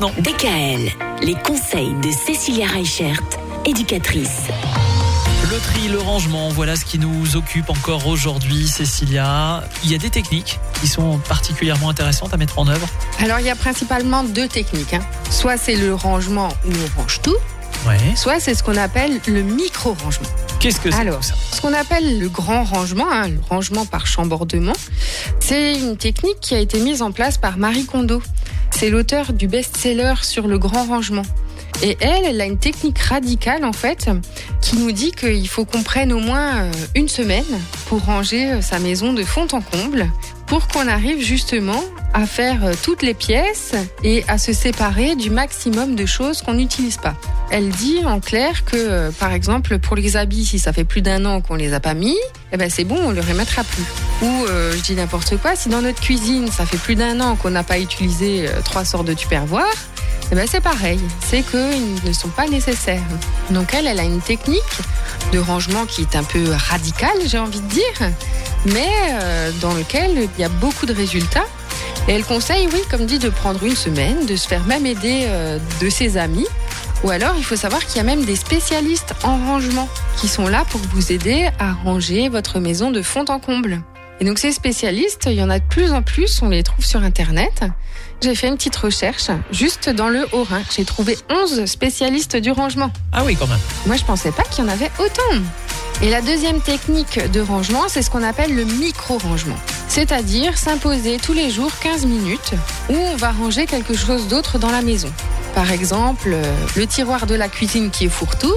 maintenant. DKL, les conseils de Cécilia Reichert, éducatrice. Le tri, le rangement, voilà ce qui nous occupe encore aujourd'hui, Cécilia. Il y a des techniques qui sont particulièrement intéressantes à mettre en œuvre. Alors, il y a principalement deux techniques. hein. Soit c'est le rangement où on range tout, Ouais. soit c'est ce qu'on appelle le micro-rangement. Qu'est-ce que c'est Alors, ce qu'on appelle le grand rangement, hein, le rangement par chambordement, c'est une technique qui a été mise en place par Marie Kondo. C'est l'auteur du best-seller sur le grand rangement. Et elle, elle a une technique radicale en fait, qui nous dit qu'il faut qu'on prenne au moins euh, une semaine pour ranger euh, sa maison de fond en comble, pour qu'on arrive justement à faire euh, toutes les pièces et à se séparer du maximum de choses qu'on n'utilise pas. Elle dit en clair que, par exemple, pour les habits, si ça fait plus d'un an qu'on les a pas mis, eh ben c'est bon, on le remettra plus. Ou je dis n'importe quoi, si dans notre cuisine, ça fait plus d'un an qu'on n'a pas utilisé trois sortes de tupperware, eh ben c'est pareil, c'est qu'ils ne sont pas nécessaires. Donc elle, elle a une technique de rangement qui est un peu radicale, j'ai envie de dire, mais euh, dans lequel il y a beaucoup de résultats. Et elle conseille, oui, comme dit, de prendre une semaine, de se faire même aider euh, de ses amis. Ou alors, il faut savoir qu'il y a même des spécialistes en rangement qui sont là pour vous aider à ranger votre maison de fond en comble. Et donc ces spécialistes, il y en a de plus en plus, on les trouve sur Internet. J'ai fait une petite recherche juste dans le Haut-Rhin. J'ai trouvé 11 spécialistes du rangement. Ah oui, quand même. Moi, je pensais pas qu'il y en avait autant. Et la deuxième technique de rangement, c'est ce qu'on appelle le micro-rangement. C'est-à-dire s'imposer tous les jours 15 minutes où on va ranger quelque chose d'autre dans la maison. Par exemple, euh, le tiroir de la cuisine qui est fourre-tout,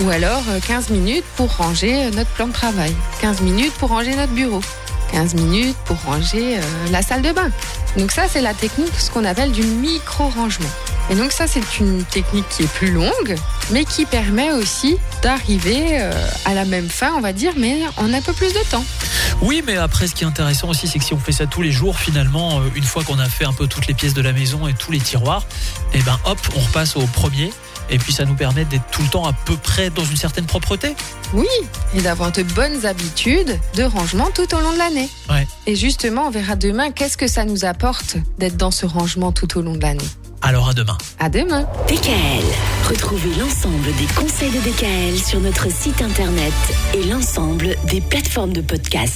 ou alors euh, 15 minutes pour ranger euh, notre plan de travail, 15 minutes pour ranger notre bureau, 15 minutes pour ranger euh, la salle de bain. Donc ça, c'est la technique, ce qu'on appelle du micro-rangement. Et donc ça, c'est une technique qui est plus longue, mais qui permet aussi d'arriver euh, à la même fin, on va dire, mais en un peu plus de temps. Oui, mais après, ce qui est intéressant aussi, c'est que si on fait ça tous les jours, finalement, euh, une fois qu'on a fait un peu toutes les pièces de la maison et tous les tiroirs, et ben hop, on repasse au premier. Et puis ça nous permet d'être tout le temps à peu près dans une certaine propreté. Oui, et d'avoir de bonnes habitudes de rangement tout au long de l'année. Ouais. Et justement, on verra demain qu'est-ce que ça nous apporte d'être dans ce rangement tout au long de l'année? Alors à demain. À demain. DKL. Retrouvez l'ensemble des conseils de DKL sur notre site internet et l'ensemble des plateformes de podcast.